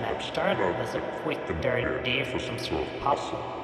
That started as a quick, dirty day for some sort of hustle.